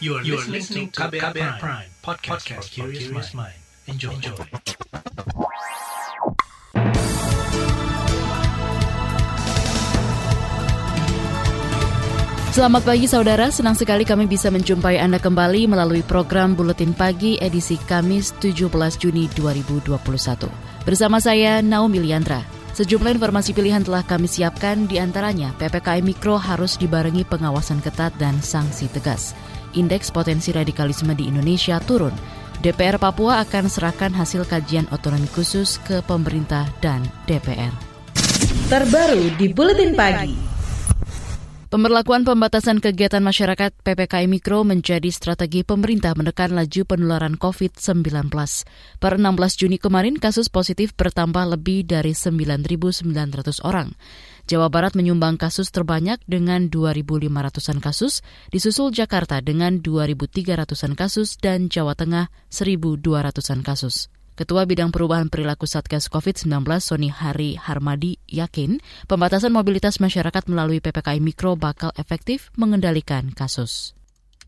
You are, you are listening to KBR, KBR Prime, Prime podcast, podcast for curious mind. Enjoy. Enjoy. Selamat pagi saudara, senang sekali kami bisa menjumpai Anda kembali melalui program Buletin Pagi edisi Kamis 17 Juni 2021. Bersama saya Naomi Liandra. Sejumlah informasi pilihan telah kami siapkan, di antaranya PPKM Mikro harus dibarengi pengawasan ketat dan sanksi tegas. Indeks potensi radikalisme di Indonesia turun. DPR Papua akan serahkan hasil kajian otonomi khusus ke pemerintah dan DPR. Terbaru di Buletin Pagi. Pemberlakuan pembatasan kegiatan masyarakat PPKM Mikro menjadi strategi pemerintah menekan laju penularan COVID-19. Per 16 Juni kemarin, kasus positif bertambah lebih dari 9.900 orang. Jawa Barat menyumbang kasus terbanyak dengan 2.500-an kasus, disusul Jakarta dengan 2.300-an kasus, dan Jawa Tengah 1.200-an kasus. Ketua Bidang Perubahan Perilaku Satgas COVID-19 Sony Hari Harmadi yakin pembatasan mobilitas masyarakat melalui PPKM Mikro bakal efektif mengendalikan kasus.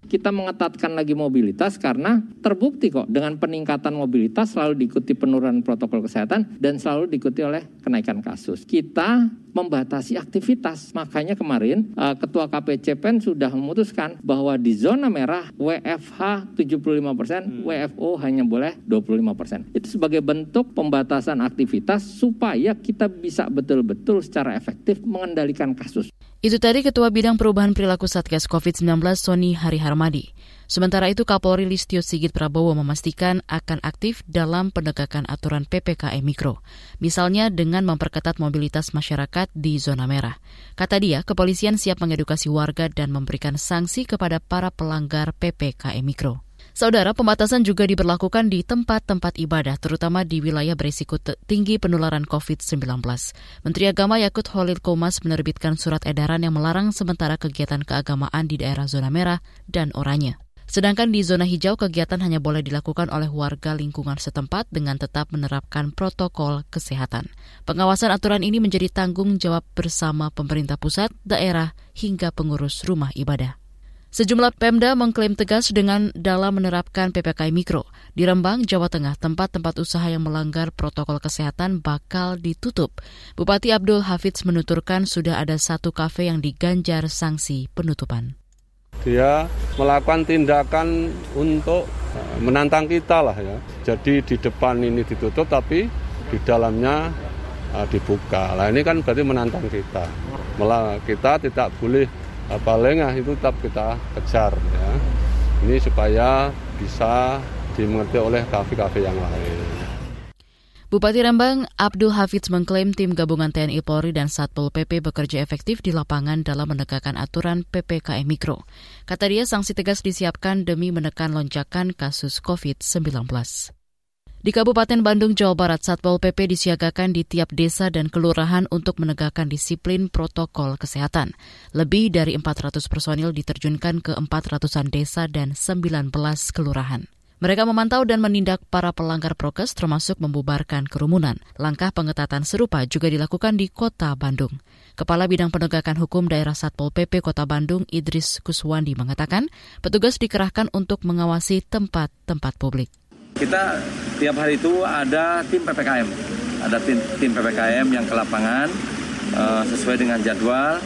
Kita mengetatkan lagi mobilitas karena terbukti kok dengan peningkatan mobilitas selalu diikuti penurunan protokol kesehatan dan selalu diikuti oleh kenaikan kasus. Kita membatasi aktivitas. Makanya kemarin uh, Ketua KPCPEN sudah memutuskan bahwa di zona merah WFH 75%, persen, hmm. WFO hanya boleh 25%. persen. Itu sebagai bentuk pembatasan aktivitas supaya kita bisa betul-betul secara efektif mengendalikan kasus. Itu tadi Ketua Bidang Perubahan Perilaku Satgas COVID-19 Sony Hari Harmadi. Sementara itu Kapolri Listio Sigit Prabowo memastikan akan aktif dalam penegakan aturan PPKM Mikro. Misalnya dengan memperketat mobilitas masyarakat di zona merah. Kata dia, kepolisian siap mengedukasi warga dan memberikan sanksi kepada para pelanggar PPKM Mikro. Saudara, pembatasan juga diberlakukan di tempat-tempat ibadah, terutama di wilayah berisiko tinggi penularan COVID-19. Menteri Agama Yakut Holil Komas menerbitkan surat edaran yang melarang sementara kegiatan keagamaan di daerah zona merah dan oranye. Sedangkan di zona hijau kegiatan hanya boleh dilakukan oleh warga lingkungan setempat dengan tetap menerapkan protokol kesehatan. Pengawasan aturan ini menjadi tanggung jawab bersama pemerintah pusat, daerah, hingga pengurus rumah ibadah. Sejumlah Pemda mengklaim tegas dengan dalam menerapkan PPKM Mikro. Di Rembang, Jawa Tengah, tempat-tempat usaha yang melanggar protokol kesehatan bakal ditutup. Bupati Abdul Hafidz menuturkan sudah ada satu kafe yang diganjar sanksi penutupan. Dia melakukan tindakan untuk eh, menantang kita lah ya. Jadi di depan ini ditutup tapi di dalamnya uh, dibuka. Nah ini kan berarti menantang kita. Malah kita tidak boleh apa lengah itu tetap kita kejar ya. Ini supaya bisa dimengerti oleh kafe-kafe yang lain. Bupati Rembang Abdul Hafidz mengklaim tim gabungan TNI Polri dan Satpol PP bekerja efektif di lapangan dalam menegakkan aturan PPKM Mikro. Kata dia, sanksi tegas disiapkan demi menekan lonjakan kasus COVID-19. Di Kabupaten Bandung, Jawa Barat, Satpol PP disiagakan di tiap desa dan kelurahan untuk menegakkan disiplin protokol kesehatan. Lebih dari 400 personil diterjunkan ke 400-an desa dan 19 kelurahan. Mereka memantau dan menindak para pelanggar prokes termasuk membubarkan kerumunan. Langkah pengetatan serupa juga dilakukan di Kota Bandung. Kepala Bidang Penegakan Hukum Daerah Satpol PP Kota Bandung, Idris Kuswandi mengatakan, petugas dikerahkan untuk mengawasi tempat-tempat publik. Kita tiap hari itu ada tim PPKM, ada tim, tim PPKM yang ke lapangan uh, sesuai dengan jadwal.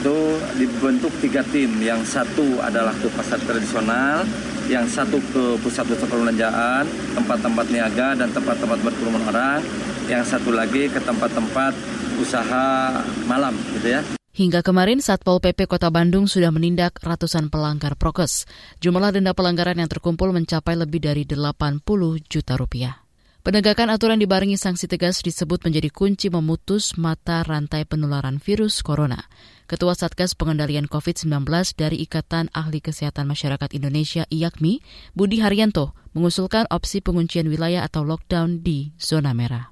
Itu dibentuk tiga tim, yang satu adalah ke pasar tradisional, yang satu ke pusat-pusat perbelanjaan, tempat-tempat niaga dan tempat-tempat berkerumun orang, yang satu lagi ke tempat-tempat usaha malam, gitu ya. Hingga kemarin, Satpol PP Kota Bandung sudah menindak ratusan pelanggar prokes. Jumlah denda pelanggaran yang terkumpul mencapai lebih dari 80 juta rupiah. Penegakan aturan dibarengi sanksi tegas disebut menjadi kunci memutus mata rantai penularan virus corona. Ketua Satgas Pengendalian COVID-19 dari Ikatan Ahli Kesehatan Masyarakat Indonesia IAKMI, Budi Haryanto, mengusulkan opsi penguncian wilayah atau lockdown di zona merah.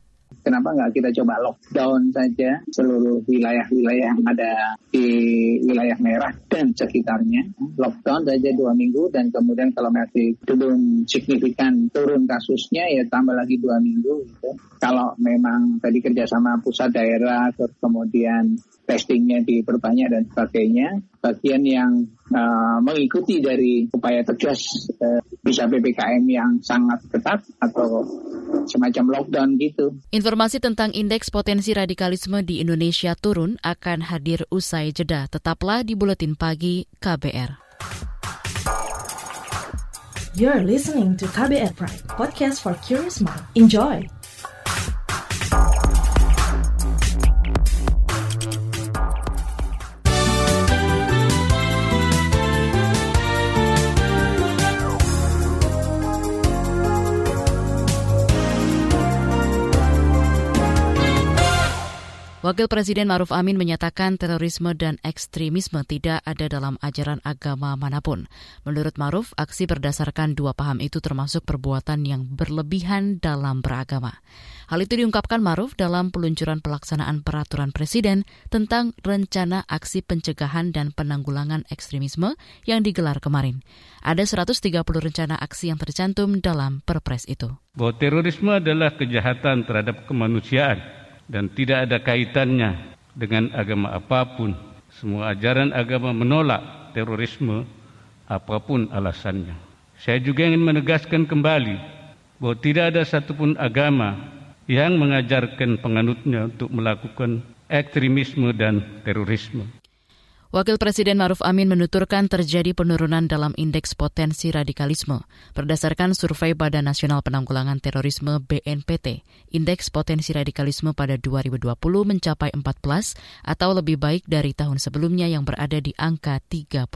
Kenapa nggak kita coba lockdown saja seluruh wilayah-wilayah yang ada di wilayah merah dan sekitarnya. Lockdown saja dua minggu dan kemudian kalau masih belum signifikan turun kasusnya ya tambah lagi dua minggu gitu. Kalau memang tadi kerjasama pusat daerah terus kemudian testingnya diperbanyak dan sebagainya. Bagian yang uh, mengikuti dari upaya tegas uh, bisa PPKM yang sangat ketat atau semacam lockdown gitu. Informasi tentang indeks potensi radikalisme di Indonesia turun akan hadir usai jeda. Tetaplah di Buletin Pagi KBR. You're listening to KBR Pride, podcast for curious mind. Enjoy! Wakil Presiden Maruf Amin menyatakan terorisme dan ekstremisme tidak ada dalam ajaran agama mana pun. Menurut Maruf, aksi berdasarkan dua paham itu termasuk perbuatan yang berlebihan dalam beragama. Hal itu diungkapkan Maruf dalam peluncuran pelaksanaan peraturan Presiden tentang rencana aksi pencegahan dan penanggulangan ekstremisme yang digelar kemarin. Ada 130 rencana aksi yang tercantum dalam perpres itu. Bahwa terorisme adalah kejahatan terhadap kemanusiaan dan tidak ada kaitannya dengan agama apapun. Semua ajaran agama menolak terorisme apapun alasannya. Saya juga ingin menegaskan kembali bahwa tidak ada satupun agama yang mengajarkan penganutnya untuk melakukan ekstremisme dan terorisme. Wakil Presiden Maruf Amin menuturkan terjadi penurunan dalam indeks potensi radikalisme. Berdasarkan survei Badan Nasional Penanggulangan Terorisme BNPT, indeks potensi radikalisme pada 2020 mencapai 14 atau lebih baik dari tahun sebelumnya yang berada di angka 38.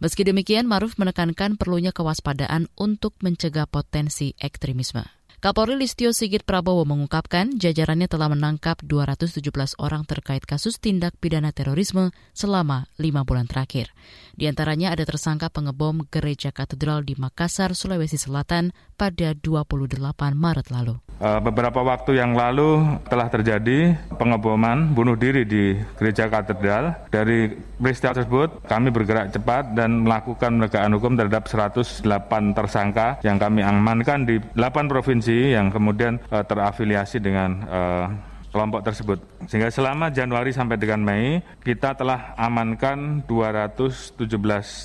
Meski demikian, Maruf menekankan perlunya kewaspadaan untuk mencegah potensi ekstremisme. Kapolri Listio Sigit Prabowo mengungkapkan jajarannya telah menangkap 217 orang terkait kasus tindak pidana terorisme selama lima bulan terakhir. Di antaranya ada tersangka pengebom gereja katedral di Makassar, Sulawesi Selatan pada 28 Maret lalu. Eh, beberapa waktu yang lalu telah terjadi pengeboman bunuh diri di gereja katedral. Dari peristiwa tersebut kami bergerak cepat dan melakukan penegakan hukum terhadap 108 tersangka yang kami amankan di 8 provinsi provinsi yang kemudian uh, terafiliasi dengan uh, kelompok tersebut. Sehingga selama Januari sampai dengan Mei kita telah amankan 217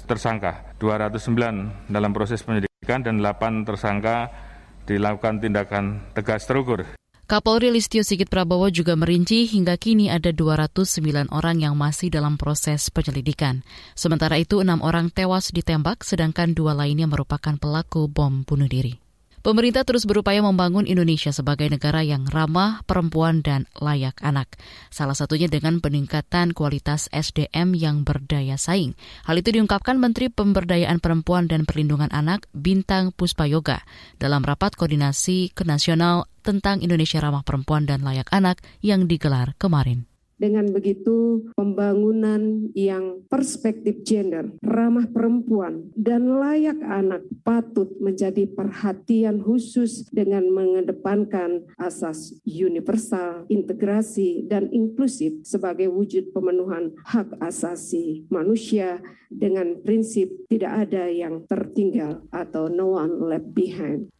tersangka, 209 dalam proses penyidikan dan 8 tersangka dilakukan tindakan tegas terukur. Kapolri Listio Sigit Prabowo juga merinci hingga kini ada 209 orang yang masih dalam proses penyelidikan. Sementara itu enam orang tewas ditembak sedangkan dua lainnya merupakan pelaku bom bunuh diri. Pemerintah terus berupaya membangun Indonesia sebagai negara yang ramah perempuan dan layak anak. Salah satunya dengan peningkatan kualitas SDM yang berdaya saing. Hal itu diungkapkan Menteri Pemberdayaan Perempuan dan Perlindungan Anak Bintang Puspayoga dalam rapat koordinasi kenasional tentang Indonesia ramah perempuan dan layak anak yang digelar kemarin. Dengan begitu, pembangunan yang perspektif gender, ramah perempuan, dan layak anak patut menjadi perhatian khusus dengan mengedepankan asas universal, integrasi, dan inklusif sebagai wujud pemenuhan hak asasi manusia dengan prinsip tidak ada yang tertinggal atau no one left behind.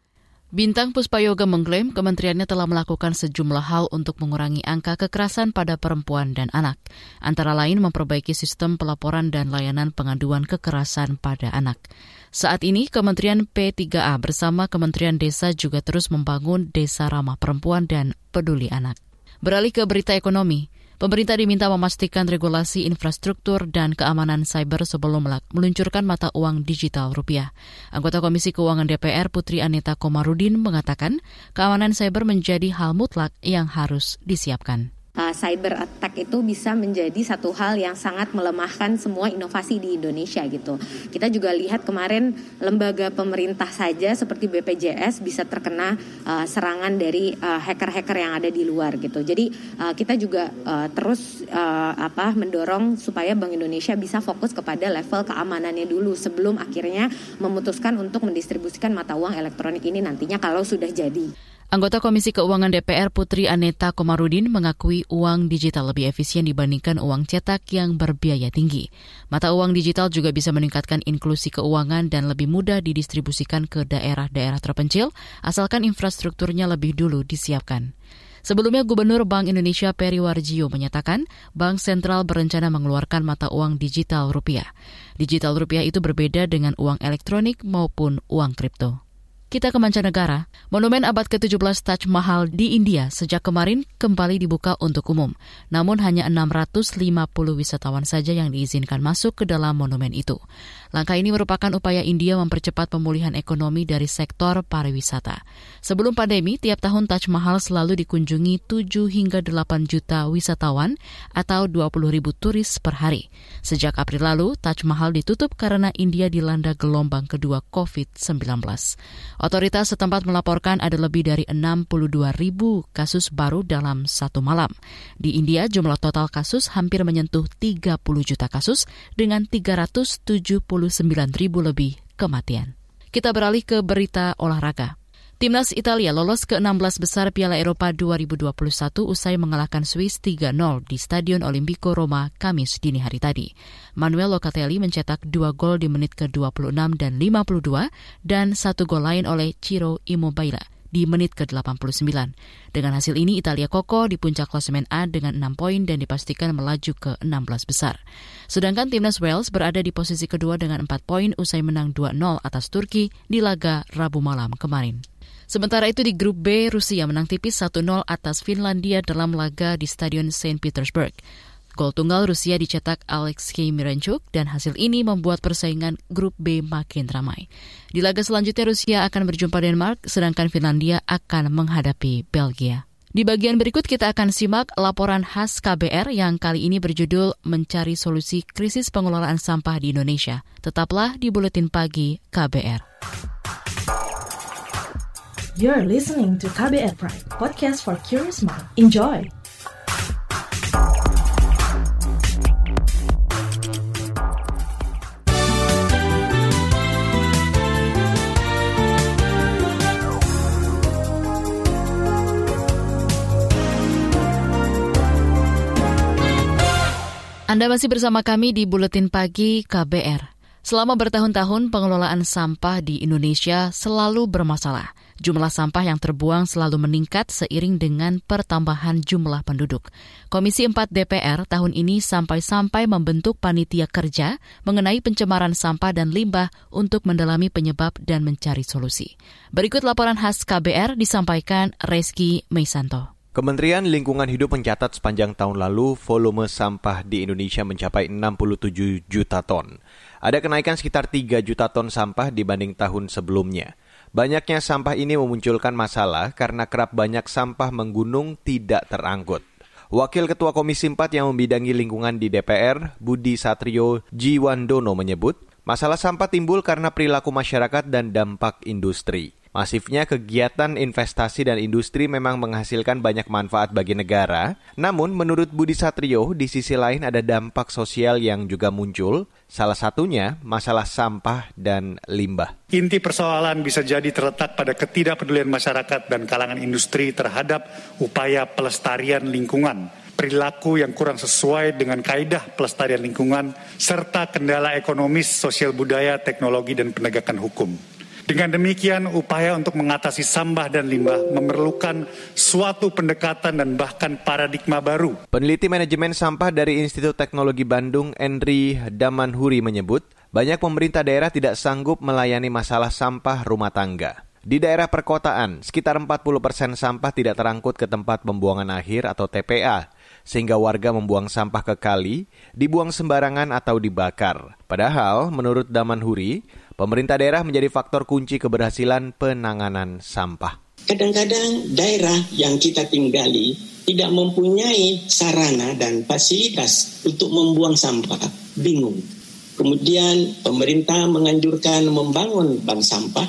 Bintang Puspayoga mengklaim kementeriannya telah melakukan sejumlah hal untuk mengurangi angka kekerasan pada perempuan dan anak, antara lain memperbaiki sistem pelaporan dan layanan pengaduan kekerasan pada anak. Saat ini, Kementerian P3A bersama Kementerian Desa juga terus membangun Desa Ramah Perempuan dan Peduli Anak. Beralih ke berita ekonomi, Pemerintah diminta memastikan regulasi infrastruktur dan keamanan cyber sebelum meluncurkan mata uang digital rupiah. Anggota Komisi Keuangan DPR Putri Anita Komarudin mengatakan keamanan cyber menjadi hal mutlak yang harus disiapkan uh, cyber attack itu bisa menjadi satu hal yang sangat melemahkan semua inovasi di Indonesia gitu. Kita juga lihat kemarin lembaga pemerintah saja seperti BPJS bisa terkena uh, serangan dari uh, hacker-hacker yang ada di luar gitu. Jadi uh, kita juga uh, terus uh, apa mendorong supaya Bank Indonesia bisa fokus kepada level keamanannya dulu sebelum akhirnya memutuskan untuk mendistribusikan mata uang elektronik ini nantinya kalau sudah jadi. Anggota Komisi Keuangan DPR Putri Aneta Komarudin mengakui uang digital lebih efisien dibandingkan uang cetak yang berbiaya tinggi. Mata uang digital juga bisa meningkatkan inklusi keuangan dan lebih mudah didistribusikan ke daerah-daerah terpencil, asalkan infrastrukturnya lebih dulu disiapkan. Sebelumnya Gubernur Bank Indonesia Peri Warjio menyatakan Bank Sentral berencana mengeluarkan mata uang digital rupiah. Digital rupiah itu berbeda dengan uang elektronik maupun uang kripto. Kita ke mancanegara. Monumen abad ke-17 Taj Mahal di India sejak kemarin kembali dibuka untuk umum. Namun hanya 650 wisatawan saja yang diizinkan masuk ke dalam monumen itu. Langkah ini merupakan upaya India mempercepat pemulihan ekonomi dari sektor pariwisata. Sebelum pandemi, tiap tahun Taj Mahal selalu dikunjungi 7 hingga 8 juta wisatawan atau 20 ribu turis per hari. Sejak April lalu, Taj Mahal ditutup karena India dilanda gelombang kedua COVID-19. Otoritas setempat melaporkan ada lebih dari 62 ribu kasus baru dalam satu malam. Di India, jumlah total kasus hampir menyentuh 30 juta kasus dengan 379 ribu lebih kematian. Kita beralih ke berita olahraga. Timnas Italia lolos ke 16 besar Piala Eropa 2021 usai mengalahkan Swiss 3-0 di Stadion Olimpico Roma Kamis dini hari tadi. Manuel Locatelli mencetak dua gol di menit ke-26 dan 52 dan satu gol lain oleh Ciro Immobile di menit ke-89. Dengan hasil ini, Italia kokoh di puncak klasemen A dengan 6 poin dan dipastikan melaju ke 16 besar. Sedangkan timnas Wales berada di posisi kedua dengan 4 poin usai menang 2-0 atas Turki di laga Rabu malam kemarin. Sementara itu di grup B, Rusia menang tipis 1-0 atas Finlandia dalam laga di Stadion St. Petersburg. Gol tunggal Rusia dicetak Alexei Miranchuk dan hasil ini membuat persaingan grup B makin ramai. Di laga selanjutnya Rusia akan berjumpa Denmark, sedangkan Finlandia akan menghadapi Belgia. Di bagian berikut kita akan simak laporan khas KBR yang kali ini berjudul Mencari Solusi Krisis Pengelolaan Sampah di Indonesia. Tetaplah di Buletin Pagi KBR. You're listening to KBR Pride, podcast for curious mind. Enjoy! Anda masih bersama kami di Buletin Pagi KBR. Selama bertahun-tahun pengelolaan sampah di Indonesia selalu bermasalah. Jumlah sampah yang terbuang selalu meningkat seiring dengan pertambahan jumlah penduduk. Komisi 4 DPR tahun ini sampai-sampai membentuk panitia kerja mengenai pencemaran sampah dan limbah untuk mendalami penyebab dan mencari solusi. Berikut laporan khas KBR disampaikan Reski Meisanto. Kementerian Lingkungan Hidup mencatat sepanjang tahun lalu volume sampah di Indonesia mencapai 67 juta ton. Ada kenaikan sekitar 3 juta ton sampah dibanding tahun sebelumnya. Banyaknya sampah ini memunculkan masalah karena kerap banyak sampah menggunung tidak terangkut. Wakil Ketua Komisi 4 yang membidangi lingkungan di DPR, Budi Satrio Jiwandono menyebut, masalah sampah timbul karena perilaku masyarakat dan dampak industri. Masifnya kegiatan investasi dan industri memang menghasilkan banyak manfaat bagi negara, namun menurut Budi Satrio, di sisi lain ada dampak sosial yang juga muncul, salah satunya masalah sampah dan limbah. Inti persoalan bisa jadi terletak pada ketidakpedulian masyarakat dan kalangan industri terhadap upaya pelestarian lingkungan perilaku yang kurang sesuai dengan kaidah pelestarian lingkungan, serta kendala ekonomis, sosial budaya, teknologi, dan penegakan hukum. Dengan demikian, upaya untuk mengatasi sampah dan limbah memerlukan suatu pendekatan dan bahkan paradigma baru. Peneliti manajemen sampah dari Institut Teknologi Bandung, Endri Damanhuri menyebut, banyak pemerintah daerah tidak sanggup melayani masalah sampah rumah tangga. Di daerah perkotaan, sekitar 40 persen sampah tidak terangkut ke tempat pembuangan akhir atau TPA, sehingga warga membuang sampah ke kali, dibuang sembarangan atau dibakar. Padahal, menurut Damanhuri, Pemerintah daerah menjadi faktor kunci keberhasilan penanganan sampah. Kadang-kadang daerah yang kita tinggali tidak mempunyai sarana dan fasilitas untuk membuang sampah, bingung. Kemudian pemerintah menganjurkan membangun bank sampah,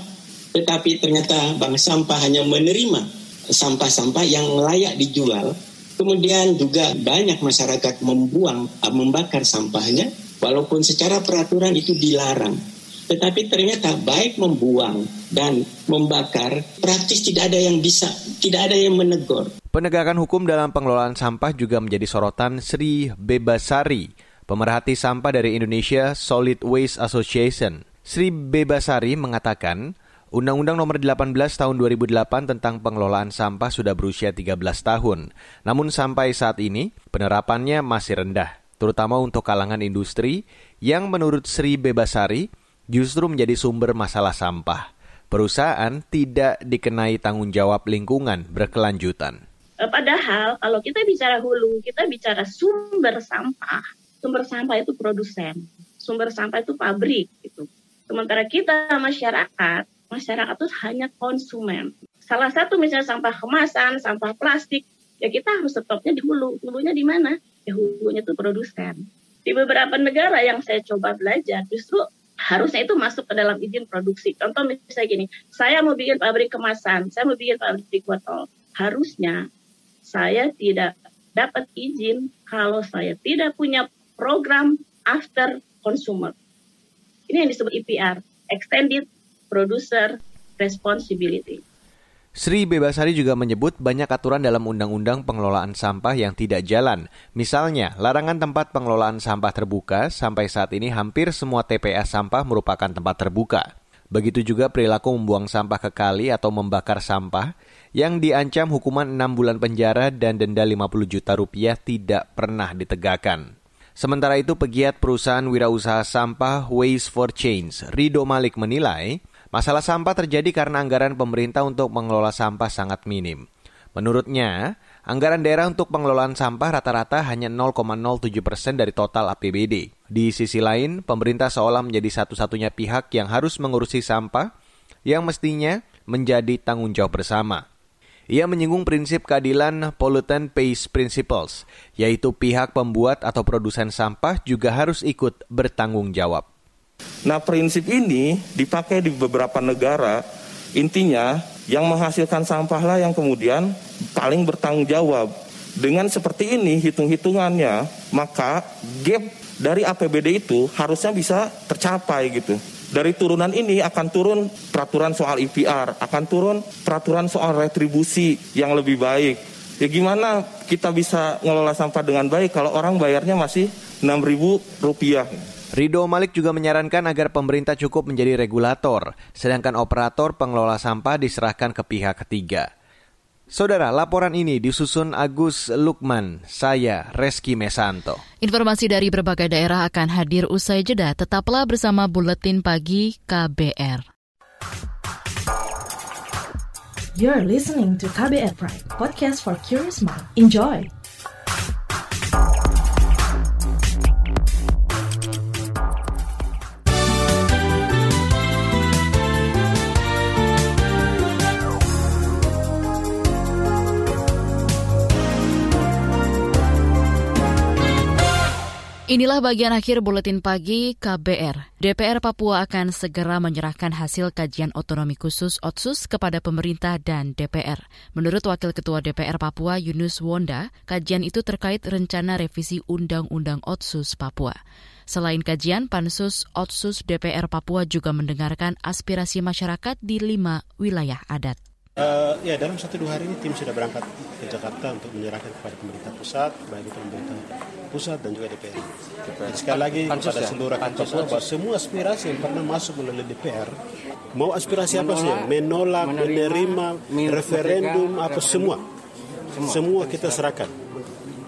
tetapi ternyata bank sampah hanya menerima sampah-sampah yang layak dijual. Kemudian juga banyak masyarakat membuang, membakar sampahnya, walaupun secara peraturan itu dilarang. Tetapi ternyata baik membuang dan membakar, praktis tidak ada yang bisa, tidak ada yang menegur. Penegakan hukum dalam pengelolaan sampah juga menjadi sorotan Sri Bebasari, pemerhati sampah dari Indonesia Solid Waste Association. Sri Bebasari mengatakan, Undang-Undang Nomor 18 Tahun 2008 tentang pengelolaan sampah sudah berusia 13 tahun. Namun sampai saat ini penerapannya masih rendah, terutama untuk kalangan industri yang menurut Sri Bebasari justru menjadi sumber masalah sampah. Perusahaan tidak dikenai tanggung jawab lingkungan berkelanjutan. Eh, padahal kalau kita bicara hulu, kita bicara sumber sampah. Sumber sampah itu produsen, sumber sampah itu pabrik gitu. Sementara kita masyarakat masyarakat itu hanya konsumen. Salah satu misalnya sampah kemasan, sampah plastik, ya kita harus stopnya di hulu. Hulunya di mana? Ya hulunya itu produsen. Di beberapa negara yang saya coba belajar, justru harusnya itu masuk ke dalam izin produksi. Contoh misalnya gini, saya mau bikin pabrik kemasan, saya mau bikin pabrik botol. Harusnya saya tidak dapat izin kalau saya tidak punya program after consumer. Ini yang disebut EPR, Extended producer responsibility. Sri Bebasari juga menyebut banyak aturan dalam Undang-Undang Pengelolaan Sampah yang tidak jalan. Misalnya, larangan tempat pengelolaan sampah terbuka, sampai saat ini hampir semua TPS sampah merupakan tempat terbuka. Begitu juga perilaku membuang sampah ke kali atau membakar sampah, yang diancam hukuman 6 bulan penjara dan denda 50 juta rupiah tidak pernah ditegakkan. Sementara itu, pegiat perusahaan wirausaha sampah Waste for Change, Rido Malik menilai, Masalah sampah terjadi karena anggaran pemerintah untuk mengelola sampah sangat minim. Menurutnya, anggaran daerah untuk pengelolaan sampah rata-rata hanya 0,07 persen dari total APBD. Di sisi lain, pemerintah seolah menjadi satu-satunya pihak yang harus mengurusi sampah yang mestinya menjadi tanggung jawab bersama. Ia menyinggung prinsip keadilan pollutant pays principles, yaitu pihak pembuat atau produsen sampah juga harus ikut bertanggung jawab. Nah prinsip ini dipakai di beberapa negara, intinya yang menghasilkan sampahlah yang kemudian paling bertanggung jawab. Dengan seperti ini hitung-hitungannya, maka gap dari APBD itu harusnya bisa tercapai gitu. Dari turunan ini akan turun peraturan soal IPR, akan turun peraturan soal retribusi yang lebih baik. Ya gimana kita bisa ngelola sampah dengan baik kalau orang bayarnya masih 6 ribu rupiah. Rido Malik juga menyarankan agar pemerintah cukup menjadi regulator, sedangkan operator pengelola sampah diserahkan ke pihak ketiga. Saudara, laporan ini disusun Agus Lukman, saya Reski Mesanto. Informasi dari berbagai daerah akan hadir usai jeda. Tetaplah bersama Buletin Pagi KBR. You're listening to KBR Pride, podcast for curious mind. Enjoy! Inilah bagian akhir buletin pagi KBR. DPR Papua akan segera menyerahkan hasil kajian otonomi khusus OTSUS kepada pemerintah dan DPR. Menurut Wakil Ketua DPR Papua Yunus Wonda, kajian itu terkait rencana revisi Undang-Undang OTSUS Papua. Selain kajian, Pansus OTSUS DPR Papua juga mendengarkan aspirasi masyarakat di lima wilayah adat. Uh, ya dalam satu dua hari ini tim sudah berangkat ke Jakarta untuk menyerahkan kepada pemerintah pusat, baik itu pemerintah pusat dan juga DPR. DPR. sekali lagi Pansus kepada ya? seluruh rakyat Papua bahwa semua aspirasi yang pernah masuk melalui DPR, mau aspirasi menolak, apa sih, menolak, menerima, menerima referendum, apa semua. semua, semua kita serahkan.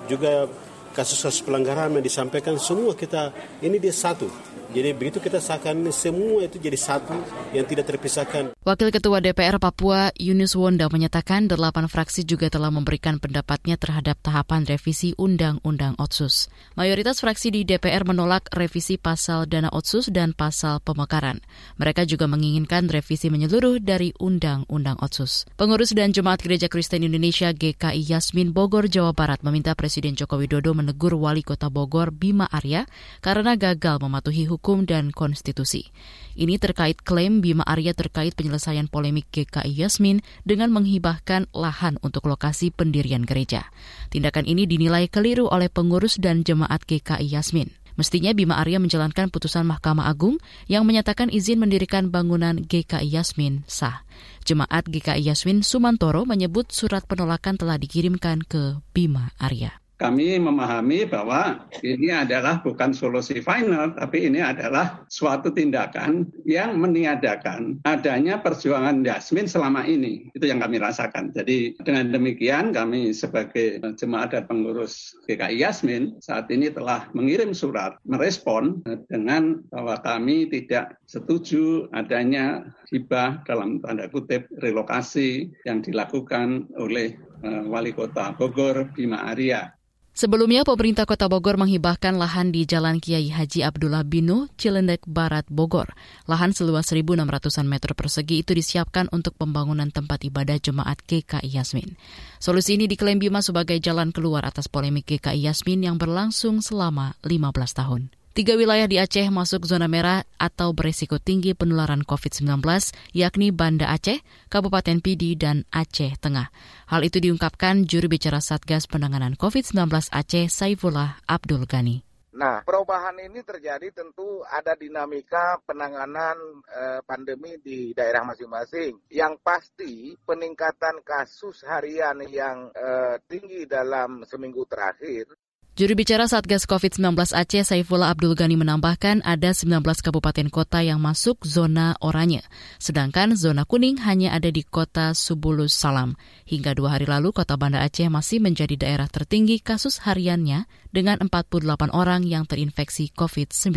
Juga kasus-kasus pelanggaran yang disampaikan semua kita ini dia satu jadi begitu kita sahkan semua itu jadi satu yang tidak terpisahkan. Wakil Ketua DPR Papua Yunus Wonda menyatakan delapan fraksi juga telah memberikan pendapatnya terhadap tahapan revisi Undang-Undang Otsus. Mayoritas fraksi di DPR menolak revisi pasal dana Otsus dan pasal pemekaran. Mereka juga menginginkan revisi menyeluruh dari Undang-Undang Otsus. Pengurus dan Jemaat Gereja Kristen Indonesia GKI Yasmin Bogor, Jawa Barat meminta Presiden Joko Widodo menegur Wali Kota Bogor Bima Arya karena gagal mematuhi Hukum dan Konstitusi. Ini terkait klaim Bima Arya terkait penyelesaian polemik GKI Yasmin dengan menghibahkan lahan untuk lokasi pendirian gereja. Tindakan ini dinilai keliru oleh pengurus dan jemaat GKI Yasmin. Mestinya Bima Arya menjalankan putusan Mahkamah Agung yang menyatakan izin mendirikan bangunan GKI Yasmin sah. Jemaat GKI Yasmin Sumantoro menyebut surat penolakan telah dikirimkan ke Bima Arya kami memahami bahwa ini adalah bukan solusi final, tapi ini adalah suatu tindakan yang meniadakan adanya perjuangan Yasmin selama ini. Itu yang kami rasakan. Jadi dengan demikian kami sebagai jemaat dan pengurus GKI Yasmin saat ini telah mengirim surat merespon dengan bahwa kami tidak setuju adanya hibah dalam tanda kutip relokasi yang dilakukan oleh eh, Wali Kota Bogor Bima Arya Sebelumnya, pemerintah Kota Bogor menghibahkan lahan di Jalan Kiai Haji Abdullah Binu, Cilendek Barat, Bogor. Lahan seluas 1.600-an meter persegi itu disiapkan untuk pembangunan tempat ibadah jemaat GKI Yasmin. Solusi ini diklaim Bima sebagai jalan keluar atas polemik GKI Yasmin yang berlangsung selama 15 tahun. Tiga wilayah di Aceh masuk zona merah atau beresiko tinggi penularan COVID-19, yakni Banda Aceh, Kabupaten Pidi, dan Aceh Tengah. Hal itu diungkapkan juru bicara Satgas Penanganan COVID-19 Aceh, Saifullah Abdul Ghani. Nah, perubahan ini terjadi tentu ada dinamika penanganan eh, pandemi di daerah masing-masing. Yang pasti peningkatan kasus harian yang eh, tinggi dalam seminggu terakhir Juru bicara Satgas COVID-19 Aceh Saifullah Abdul Ghani menambahkan ada 19 kabupaten kota yang masuk zona oranye, sedangkan zona kuning hanya ada di kota Subulus Salam. Hingga dua hari lalu, kota Banda Aceh masih menjadi daerah tertinggi kasus hariannya dengan 48 orang yang terinfeksi COVID-19.